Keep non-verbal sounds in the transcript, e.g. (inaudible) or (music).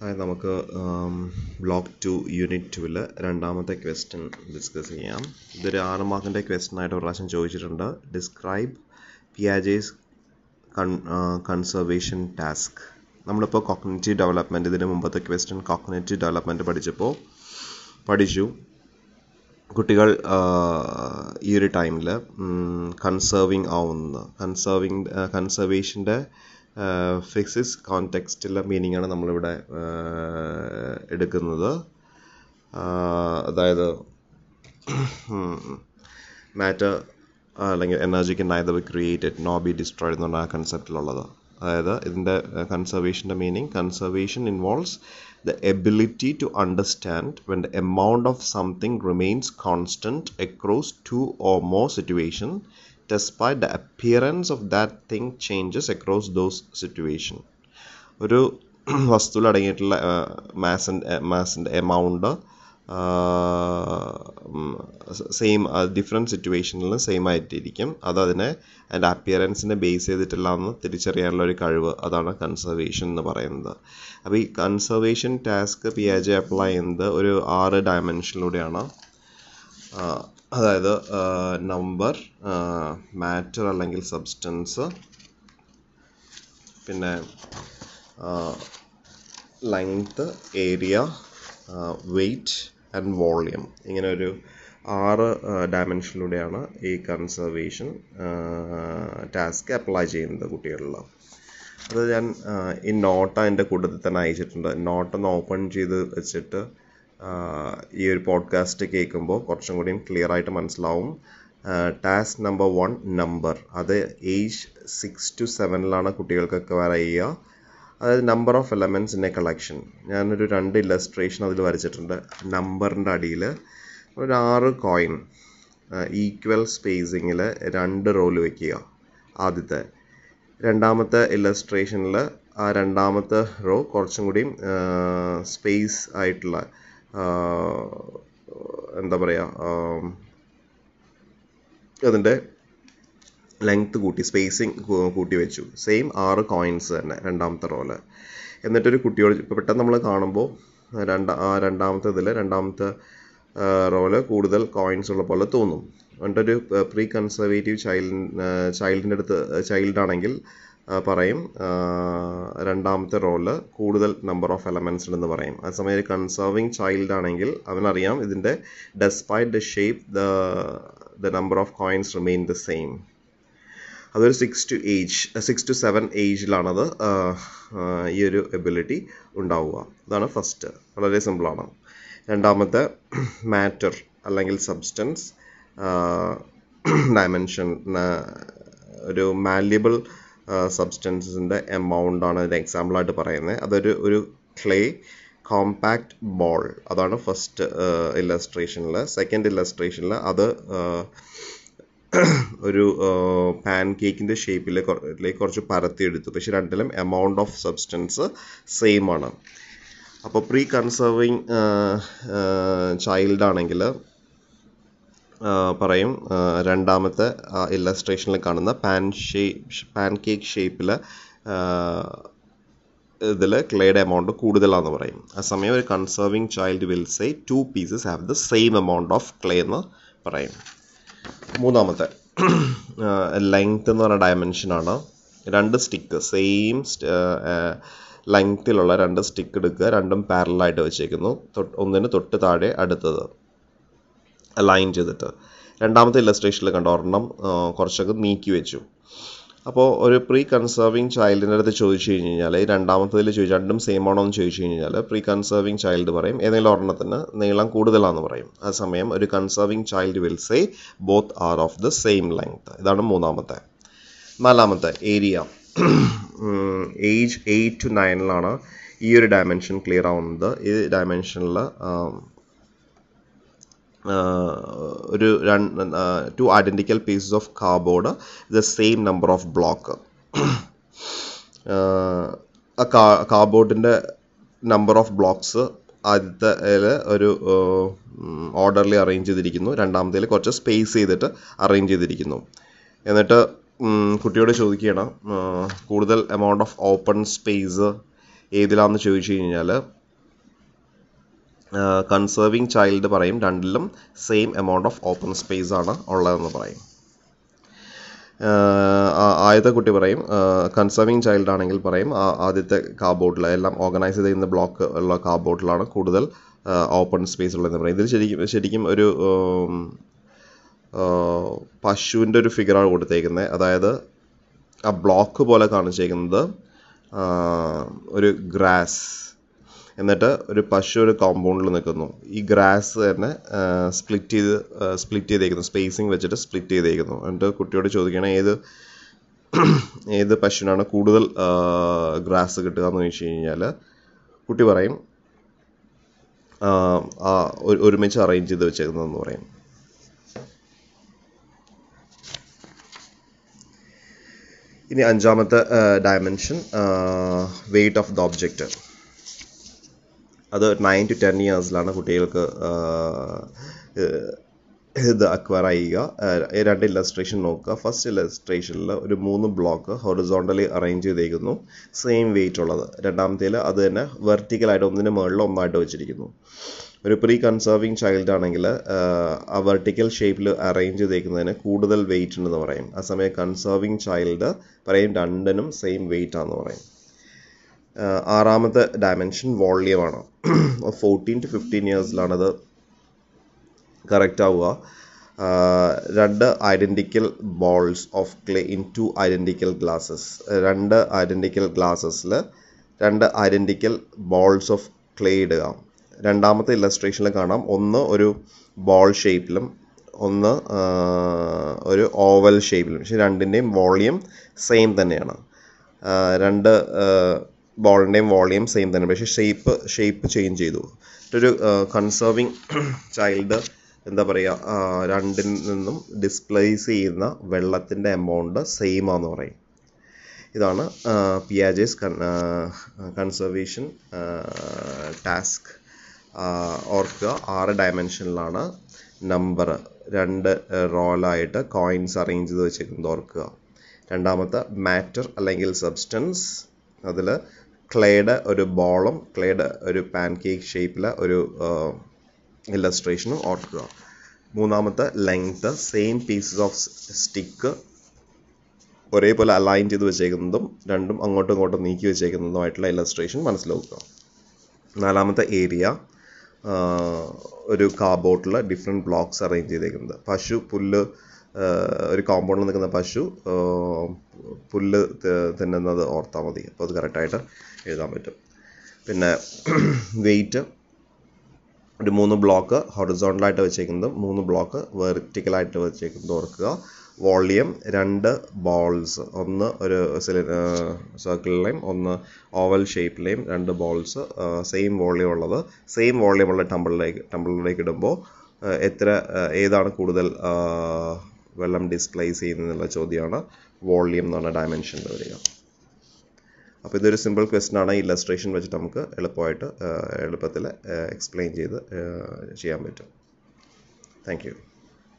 അതായത് നമുക്ക് block two unit ടുവിൽ രണ്ടാമത്തെ ക്വസ്റ്റ്യൻ ഡിസ്കസ് ചെയ്യാം. ഇതൊരു ആറ് മാർക്കിന്റെ ക്വസ്റ്റ്യൻ ആയിട്ട് ഒരു പ്രാവശ്യം ചോദിച്ചിട്ടുണ്ട്. Describe Piaget's con conservation task നമ്മളിപ്പോൾ കോഗ്നേറ്റീവ് ഡെവലപ്മെന്റ് ഇതിന് മുമ്പത്തെ ക്വസ്റ്റ്യൻ കോഗ്നേറ്റീവ് ഡെവലപ്മെന്റ് പഠിച്ചപ്പോൾ പഠിച്ചു. കുട്ടികൾ ഈ ഒരു ടൈമിൽ കൺസേർവിങ് ആവുന്നത് കൺസേർവിങ് കൺസർവേഷന്റെ ഫിസിക്സ് കോണ്ടെക്സ്റ്റിലെ മീനിങ്ങാണ് നമ്മളിവിടെ എടുക്കുന്നത്. അതായത് മാറ്റർ അല്ലെങ്കിൽ എനർജിക്ക് neither be created no be destroyed എന്നുള്ള ആ കൺസെപ്റ്റിലുള്ളത് അതായത് ഇതിന്റെ കൺസർവേഷന്റെ meaning conservation involves the ability to understand when the amount of something remains constant across two or more situations despite the appearance of that thing changes across those situations ഒരു (clears throat) വസ്തുവിൽ അടങ്ങിയിട്ടുള്ള മാസിന്റെ മാസിന്റെ എമൗണ്ട് സെയിം ഡിഫറെന്റ് സിറ്റുവേഷനിൽ same ആയിട്ടിരിക്കും. അത് അതിനെ അതിന്റെ അപ്പിയറൻസിനെ ബേസ് ചെയ്തിട്ടില്ലാന്ന് തിരിച്ചറിയാനുള്ള ഒരു കഴിവ് അതാണ് കൺസർവേഷൻ എന്ന് പറയുന്നത്. അപ്പോൾ ഈ conservation task P A J apply ചെയ്യുന്നത് ഒരു ആറ് ഡയമെൻഷനിലൂടെയാണ് അതായത് നമ്പർ മാറ്റർ അല്ലെങ്കിൽ സബ്സ്റ്റൻസ് പിന്നെ length area weight and volume ഇങ്ങനെ ഒരു ആറ് ഡയമെൻഷനിലൂടെയാണ് ഈ കൺസർവേഷൻ ടാസ്ക് അപ്ലൈ ചെയ്യുന്നത് കുട്ടികളിൽ അത് ഞാൻ ഈ നോട്ട് അതിന്റെ കൂട്ടത്തിൽ തന്നെ അയച്ചിട്ടുണ്ട്. നോട്ടൊന്ന് ഓപ്പൺ ചെയ്ത് വെച്ചിട്ട് ഈ ഒരു പോഡ്കാസ്റ്റ് കേൾക്കുമ്പോൾ കുറച്ചും കൂടിയും ക്ലിയർ ആയിട്ട് മനസ്സിലാവും. ടാസ്ക് നമ്പർ വൺ നമ്പർ അത് ഏജ് സിക്സ് ടു സെവനിലാണ് കുട്ടികൾക്കൊക്കെ വരയ്യുക അതായത് നമ്പർ ഓഫ് എ കളക്ഷൻ ഞാനൊരു രണ്ട് ഇല്ലസ്ട്രേഷൻ അതിൽ വരച്ചിട്ടുണ്ട്. നമ്പറിന്റെ അടിയിൽ ഒരു ആറ് കോയിൻ ഈക്വൽ സ്പേസിങ്ങിൽ രണ്ട് റോൽ വയ്ക്കുക ആദ്യത്തെ. രണ്ടാമത്തെ ഇല്ലസ്ട്രേഷനിൽ ആ രണ്ടാമത്തെ റോ കുറച്ചും കൂടിയും സ്പേസ് ആയിട്ടുള്ള എന്താ പറയുക അതിന്റെ ലെങ്ത് കൂട്ടി സ്പേസിങ് കൂട്ടി വെച്ചു. സെയിം ആറ് കോയിൻസ് തന്നെ രണ്ടാമത്തെ റോൽ എന്നിട്ടൊരു കുട്ടിയോട് ഇപ്പോൾ പെട്ടെന്ന് നമ്മൾ കാണുമ്പോൾ രണ്ട ആ രണ്ടാമത്തെ ഇതിൽ രണ്ടാമത്തെ റോൽ കൂടുതൽ കോയിൻസ് ഉള്ള പോലെ തോന്നും. എന്നിട്ടൊരു പ്രീ കൺസർവേറ്റീവ് ചൈൽഡ് ചൈൽഡിന്റെ അടുത്ത് ചൈൽഡ് ആണെങ്കിൽ പറയും. രണ്ടാമത്തെ റോയിൽ കൂടുതൽ നമ്പർ ഓഫ് എലമെന്റ്സ് ഉണ്ടെന്ന് പറയും. അതേസമയം ഒരു കൺസേർവിങ് ചൈൽഡ് ആണെങ്കിൽ അവനറിയാം ഇതിന്റെ despite the shape the the number of coins remain the same അതൊരു six to age six to seven ഏജിലാണത് ഈ ഒരു എബിലിറ്റി ഉണ്ടാവുക. അതാണ് ഫസ്റ്റ് വളരെ സിമ്പിളാണ് രണ്ടാമത്തെ മാറ്റർ അല്ലെങ്കിൽ സബ്സ്റ്റൻസ് ഡയമെൻഷൻ ഒരു മാല്യബിൾ സബ്സ്റ്റൻസിന്റെ എമൗണ്ട് ആണ് ഒരു എക്സാമ്പിളായിട്ട് പറയുന്നത്. അതൊരു ഒരു ക്ലേ കോമ്പാക്റ്റ് ബോൾ അതാണ് ഫസ്റ്റ് ഇല്ലസ്ട്രേഷനിൽ സെക്കൻഡ് ഇല്ലസ്ട്രേഷനിൽ അത് ഒരു പാൻ കേക്കിന്റെ ഷേപ്പിൽ കുറച്ച് പരത്തിയെടുത്തു. പക്ഷേ രണ്ടിലും എമൗണ്ട് ഓഫ് സബ്സ്റ്റൻസ് സെയിം ആണ്. അപ്പോൾ പ്രീ കൺസർവിങ് ചൈൽഡ് ആണെങ്കിൽ പറയും. രണ്ടാമത്തെ ഇല്ലസ്ട്രേഷനിൽ കാണുന്ന പാൻ ഷേപ്പ് പാൻ കേക്ക് ഷേപ്പിൽ ഇതിൽ ക്ലേയുടെ എമൗണ്ട് കൂടുതലാണെന്ന് പറയും. ആ സമയം ഒരു conserving child will say two pieces have the same amount of clay എന്ന് പറയും. മൂന്നാമത്തെ ലെങ്ത് എന്ന് പറഞ്ഞ ഡയമെൻഷനാണ് രണ്ട് സ്റ്റിക്ക് സെയിം ലെങ്ത്തിലുള്ള രണ്ട് സ്റ്റിക്ക് എടുക്കുക. രണ്ടും പാരലായിട്ട് വെച്ചേക്കുന്നു. ഒന്നിന് തൊട്ട് താഴെ അടുത്തത്. ലൈൻ ചെയ്തിട്ട്. രണ്ടാമത്തെ ഇല്ലസ്ട്രേഷനിൽ കണ്ട ഒരെണ്ണം കുറച്ചൊക്കെ നീക്കി വെച്ചു. അപ്പോൾ ഒരു പ്രീ കൺസേർവിങ് ചൈൽഡിന്റെ അടുത്ത് ചോദിച്ചു കഴിഞ്ഞ് കഴിഞ്ഞാൽ രണ്ടാമത്തതിൽ ചോദിച്ചു രണ്ടും സെയിം ആണോ എന്ന് ചോദിച്ചു കഴിഞ്ഞാൽ പ്രീ കൺസേർവിങ് ചൈൽഡ് പറയും ഏതെങ്കിലും ഒരെണ്ണത്തിന് നീളം കൂടുതലാണെന്ന് പറയും. ആ സമയം ഒരു conserving child will say both are of the same length ഇതാണ് മൂന്നാമത്തെ. നാലാമത്തെ ഏരിയ ഏജ് എയ്റ്റ് ടു നയനിലാണ് ഈ ഒരു ഡയമെൻഷൻ ക്ലിയർ ആവുന്നത്. ഈ ഡയമെൻഷനിൽ ഒരു two identical pieces of cardboard the same number of block കാർബോർഡിന്റെ number of blocks ആദ്യത്തെ ഒരു ഓർഡർലി അറേഞ്ച് ചെയ്തിരിക്കുന്നു. രണ്ടാമത്തേൽ കുറച്ച് സ്പേസ് ചെയ്തിട്ട് അറേഞ്ച് ചെയ്തിരിക്കുന്നു. എന്നിട്ട് കുട്ടിയോട് ചോദിക്കുകയാണ് കൂടുതൽ എമൗണ്ട് ഓഫ് ഓപ്പൺ സ്പേസ് ഏതിലാണെന്ന് ചോദിച്ചു കഴിഞ്ഞാൽ കൺസേർവിങ് ചൈൽഡ് പറയും രണ്ടിലും same amount of open space ആണ് ഉള്ളതെന്ന് പറയും. ആദ്യത്തെ കുട്ടി പറയും കൺസേർവിങ് ചൈൽഡ് ആണെങ്കിൽ പറയും ആദ്യത്തെ കാർബോർഡിൽ എല്ലാം ഓർഗനൈസ് ചെയ്യുന്ന ബ്ലോക്ക് ഉള്ള കാർബോർഡിലാണ് കൂടുതൽ ഓപ്പൺ സ്പേസ് ഉള്ളതെന്ന് പറയും. ഇതിൽ ശരിക്കും ശരിക്കും ഒരു പശുവിന്റെ ഒരു ഫിഗറാണ് കൊടുത്തേക്കുന്നത് അതായത് ആ ബ്ലോക്ക് പോലെ കാണിച്ചേക്കുന്നത് ഒരു ഗ്രാസ് എന്നിട്ട് ഒരു പശു ഒരു കോമ്പൗണ്ടിൽ നിൽക്കുന്നു. ഈ ഗ്രാസ് തന്നെ സ്പ്ലിറ്റ് ചെയ്ത് സ്പ്ലിറ്റ് ചെയ്തേക്കുന്നു. സ്പേസിങ് വെച്ചിട്ട് സ്പ്ലിറ്റ് ചെയ്തേക്കുന്നു. എന്നിട്ട് കുട്ടിയോട് ചോദിക്കണം ഏത് ഏത് പശുവിനാണ് കൂടുതൽ ഗ്രാസ് കിട്ടുക എന്ന് ചോദിച്ചു കഴിഞ്ഞാൽ കുട്ടി പറയും ഒരുമിച്ച് അറേഞ്ച് ചെയ്ത് വെച്ചേക്കുന്നതെന്ന് പറയും. ഇനി അഞ്ചാമത്തെ dimension weight of the object അത് നയൻ ടു ടെൻ ഇയേഴ്സിലാണ് കുട്ടികൾക്ക് ഇത് അക്വയർ ചെയ്യുക. രണ്ട് ഇല്ലസ്ട്രേഷൻ നോക്കുക. ഫസ്റ്റ് ഇല്ലസ്ട്രേഷനിൽ ഒരു മൂന്ന് ബ്ലോക്ക് ഹൊറിസോണ്ടലി അറേഞ്ച് ചെയ്തേക്കുന്നു. സെയിം വെയിറ്റ് ഉള്ളത്. രണ്ടാമത്തേൽ അത് തന്നെ വെർട്ടിക്കലായിട്ട് ഒന്നിന് മുകളിൽ ഒന്നായിട്ട് വെച്ചിരിക്കുന്നു. ഒരു പ്രീ കൺസേർവിങ് ചൈൽഡ് ആണെങ്കിൽ ആ വെർട്ടിക്കൽ ഷേപ്പിൽ അറേഞ്ച് ചെയ്തേക്കുന്നതിന് കൂടുതൽ വെയിറ്റ് ഉണ്ടെന്ന് പറയും. ആ സമയം കൺസേർവിങ് ചൈൽഡ് പറയും രണ്ടിനും സെയിം വെയിറ്റ് ആണെന്ന് പറയും. ആറാമത്തെ ഡയമെൻഷൻ വോള്യമാണ് ഫോർട്ടീൻ ടു ഫിഫ്റ്റീൻ ഇയേഴ്സിലാണത് കറക്റ്റ് ആവുക. രണ്ട് identical balls of clay in two identical glasses രണ്ട് ഐഡന്റിക്കൽ ഗ്ലാസസിൽ രണ്ട് ഐഡന്റിക്കൽ ബോൾസ് ഓഫ് ക്ലേ ഇടുക. രണ്ടാമത്തെ ഇല്ലസ്ട്രേഷനിൽ കാണാം. ഒന്ന് ഒരു ബോൾ ഷേപ്പിലും ഒന്ന് ഒരു ഓവൽ ഷേപ്പിലും പക്ഷേ രണ്ടിന്റെയും വോളിയം സെയിം തന്നെയാണ്. രണ്ട് ബോളിന്റെയും വോളിയം സെയിം തന്നെ. പക്ഷേ ഷേപ്പ് ഷേപ്പ് ചേഞ്ച് ചെയ്തു. ഒരു കൺസേർവിങ് ചൈൽഡ് എന്താ പറയുക രണ്ടിൽ നിന്നും ഡിസ്പ്ലേസ് ചെയ്യുന്ന വെള്ളത്തിന്റെ എമൗണ്ട് സെയിം ആണെന്ന് പറയും. ഇതാണ് പിയാജേസ് കൺസർവേഷൻ ടാസ്ക് ഓർക്കുക ആറ് ഡയമെൻഷനിലാണ് നമ്പർ രണ്ട് റോളായിട്ട് കോയിൻസ് അറേഞ്ച് ചെയ്ത് വെച്ചേക്കുന്നത് ഓർക്കുക. രണ്ടാമത്തെ മാറ്റർ അല്ലെങ്കിൽ സബ്സ്റ്റൻസ് അതിൽ ക്ലേയുടെ ഒരു ബോളും ക്ലേയുടെ ഒരു പാൻ കേക്ക് ഷേപ്പിലെ ഒരു ഇല്ലസ്ട്രേഷനും ഓർക്കുക മൂന്നാമത്തെ length same pieces of stick ഒരേപോലെ അലൈൻ ചെയ്ത് വെച്ചേക്കുന്നതും രണ്ടും അങ്ങോട്ടും ഇങ്ങോട്ടും നീക്കി വെച്ചേക്കുന്നതുമായിട്ടുള്ള ഇല്ലസ്ട്രേഷൻ മനസ്സിലാക്കുക നാലാമത്തെ ഏരിയ ഒരു കാബോട്ടിൽ ഡിഫറെന്റ് ബ്ലോക്സ് അറേഞ്ച് ചെയ്തേക്കുന്നത്. പശു പുല്ല് ഒരു കോമ്പൗണ്ടിൽ നിൽക്കുന്ന പശു പുല്ല് തിന്നുന്നത് ഓർത്താൽ മതി. അപ്പോൾ അത് കറക്റ്റായിട്ട് എഴുതാൻ പറ്റും. പിന്നെ (clears throat) വെയിറ്റ് ഒരു മൂന്ന് ബ്ലോക്ക് ഹൊറിസോണ്ടലായിട്ട് വെച്ചേക്കുന്നതും മൂന്ന് ബ്ലോക്ക് വെർട്ടിക്കലായിട്ട് വെച്ചേക്കുന്നതും ഓർക്കുക. വോളിയം രണ്ട് ബോൾസ് ഒന്ന് ഒരു സിലി സർക്കിളിലെയും ഒന്ന് ഓവൽ ഷേപ്പിലെയും രണ്ട് ബോൾസ് സെയിം വോളിയം ഉള്ളത്. സെയിം വോളിയം ഉള്ള ടമ്പിളിലേക്ക് ടമ്പിളിലേക്ക് ഇടുമ്പോൾ എത്ര ഏതാണ് കൂടുതൽ വെള്ളം ഡിസ്പ്ലേസ് ചെയ്യുന്നതെന്നുള്ള ചോദ്യമാണ് വോളിയം എന്ന് പറഞ്ഞ ഡയമെൻഷനിൽ വരിക. അപ്പോൾ ഇതൊരു സിമ്പിൾ ക്വസ്റ്റ്യൻ ആണ്. ഇല്ലസ്ട്രേഷൻ വെച്ചിട്ട് നമുക്ക് എളുപ്പമായിട്ട് എളുപ്പത്തിൽ എക്സ്പ്ലെയിൻ ചെയ്ത് ചെയ്യാൻ പറ്റും. താങ്ക്